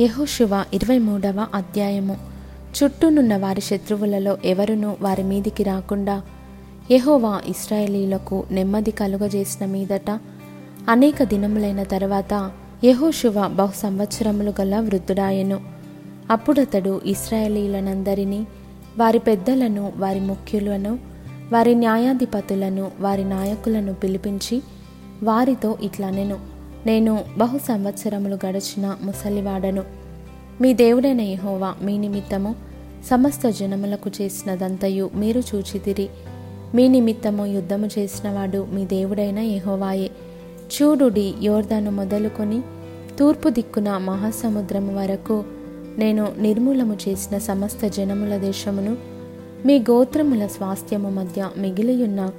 యహోశివ ఇరవై మూడవ అధ్యాయము. చుట్టూనున్న వారి శత్రువులలో ఎవరునూ వారి మీదికి రాకుండా యహోవా ఇస్రాయేలీలకు నెమ్మది కలుగజేసిన మీదట అనేక దినములైన తర్వాత యహోశివ బహు సంవత్సరములు గల వృద్ధుడాయెను. అప్పుడతడు ఇస్రాయేలీలనందరినీ వారి పెద్దలను వారి ముఖ్యులను వారి న్యాయాధిపతులను వారి నాయకులను పిలిపించి వారితో ఇట్లనెను. నేను బహు సంవత్సరములు గడిచిన ముసలివాడను. మీ దేవుడైన యహోవా మీ నిమిత్తము సమస్త జనములకు చేసినదంతయు మీరు చూచితిరి. మీ నిమిత్తము యుద్ధము చేసినవాడు మీ దేవుడైన యహోవాయే. చూడుడి యోర్దాను మొదలుకొని తూర్పు దిక్కున మహాసముద్రము వరకు నేను నిర్మూలము చేసిన సమస్త జనముల దేశమును మీ గోత్రముల స్వాస్థ్యము మధ్య మిగిలియున్న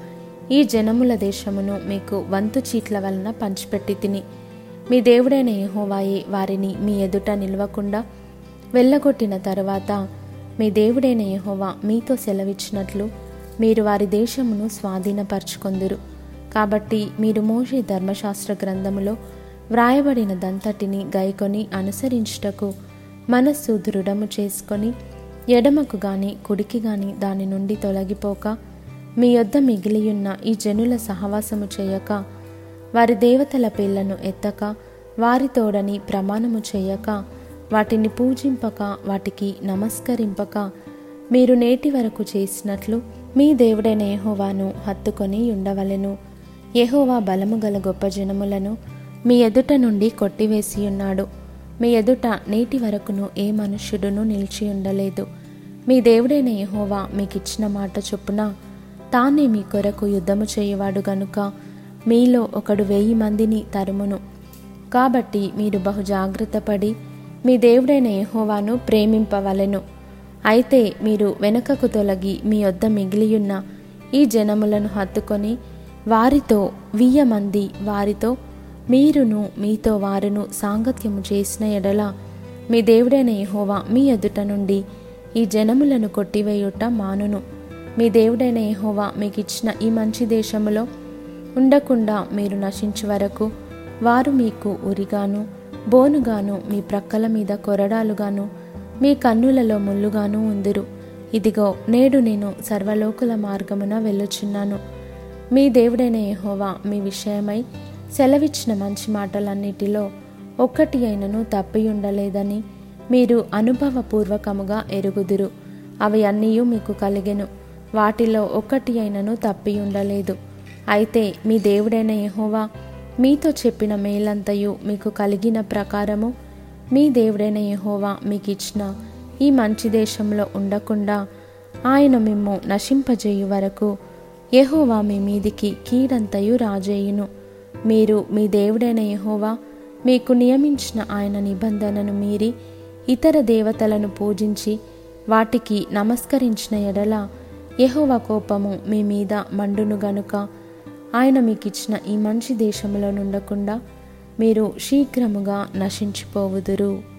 ఈ జనముల దేశమును మీకు వంతు చీట్ల వలన పంచిపెట్టి తిని. మీ దేవుడైన యెహోవాయే వారిని మీ ఎదుట నిలవకుండా వెళ్ళగొట్టిన తరువాత మీ దేవుడైన యహోవా మీతో సెలవిచ్చినట్లు మీరు వారి దేశమును స్వాధీనపరచుకొందురు. కాబట్టి మీరు మోషే ధర్మశాస్త్ర గ్రంథములో వ్రాయబడిన దంతటిని గైకొని అనుసరించుటకు మనస్సు దృఢము చేసుకొని ఎడమకు గాని కుడికి గాని దాని నుండి తొలగిపోక మీ యొద్ద మిగిలియున్న ఈ జనుల సహవాసము చేయక వారి దేవతల పేర్లను ఎత్తక వారితోడని ప్రమాణము చేయక వాటిని పూజింపక వాటికి నమస్కరింపక మీరు నేటి వరకు చేసినట్లు మీ దేవుడైన యెహోవాను హత్తుకొని ఉండవలెను. ఎహోవా బలము గల గొప్ప జనములను మీ ఎదుట నుండి కొట్టివేసి ఉన్నాడు మీ ఎదుట నేటి వరకును ఏ మనుష్యుడును నిలిచి ఉండలేదు మీ దేవుడైన యెహోవా మీకిచ్చిన మాట చొప్పున తానే మీ కొరకు యుద్ధము చేయవాడు గనుక మీలో ఒకడు వెయ్యి మందిని తరుమును. కాబట్టి మీరు బహు జాగ్రత్తపడి మీ దేవుడైన యహోవాను ప్రేమింపవలెను. అయితే మీరు వెనుకకు తొలగి మీ వద్ద మిగిలియున్న ఈ జనములను హత్తుకొని వారితో వీయ మంది వారితో మీరును మీతో వారును సాంగత్యము చేసిన ఎడల మీ దేవుడైన యహోవా మీ ఎదుట నుండి ఈ జనములను కొట్టివేయుట మానును. మీ దేవుడైన యెహోవా మీకు ఇచ్చిన ఈ మంచి దేశములో ఉండకుండా మీరు నశించు వరకు వారు మీకు ఉరిగాను బోనుగాను మీ ప్రక్కల మీద కొరడాలుగాను మీ కన్నులలో ముల్లుగాను ఉందిరు. ఇదిగో నేడు నేను సర్వలోకుల మార్గమున వెళ్ళుచున్నాను. మీ దేవుడైన యెహోవా మీ విషయమై సెలవిచ్చిన మంచి మాటలన్నిటిలో ఒక్కటి అయినను తప్పి ఉండలేదని మీరు అనుభవపూర్వకముగా ఎరుగుదురు. అవి అన్నీ మీకు కలిగెను. వాటిలో ఒక్కటి అయినను తప్పి ఉండలేదు. అయితే మీ దేవుడైన యహోవా మీతో చెప్పిన మేలంతయు మీకు కలిగిన ప్రకారము మీ దేవుడైన యహోవా మీకు ఇచ్చిన ఈ మంచి దేశంలో ఉండకుండా ఆయన మిమ్ము నశింపజేయు వరకు యహోవా మీ మీదికి కీడంతయు రాజేయును. మీరు మీ దేవుడైన యహోవా మీకు నియమించిన ఆయన నిబంధనను మీరి ఇతర దేవతలను పూజించి వాటికి నమస్కరించిన ఎడల యహోవ కోపము మీ మీద మండును గనుక. ఆయన మీకు ఇచ్చిన ఈ మంచి దేశంలో నుండకుండా మీరు శీఘ్రముగా నశించిపోవుదురు.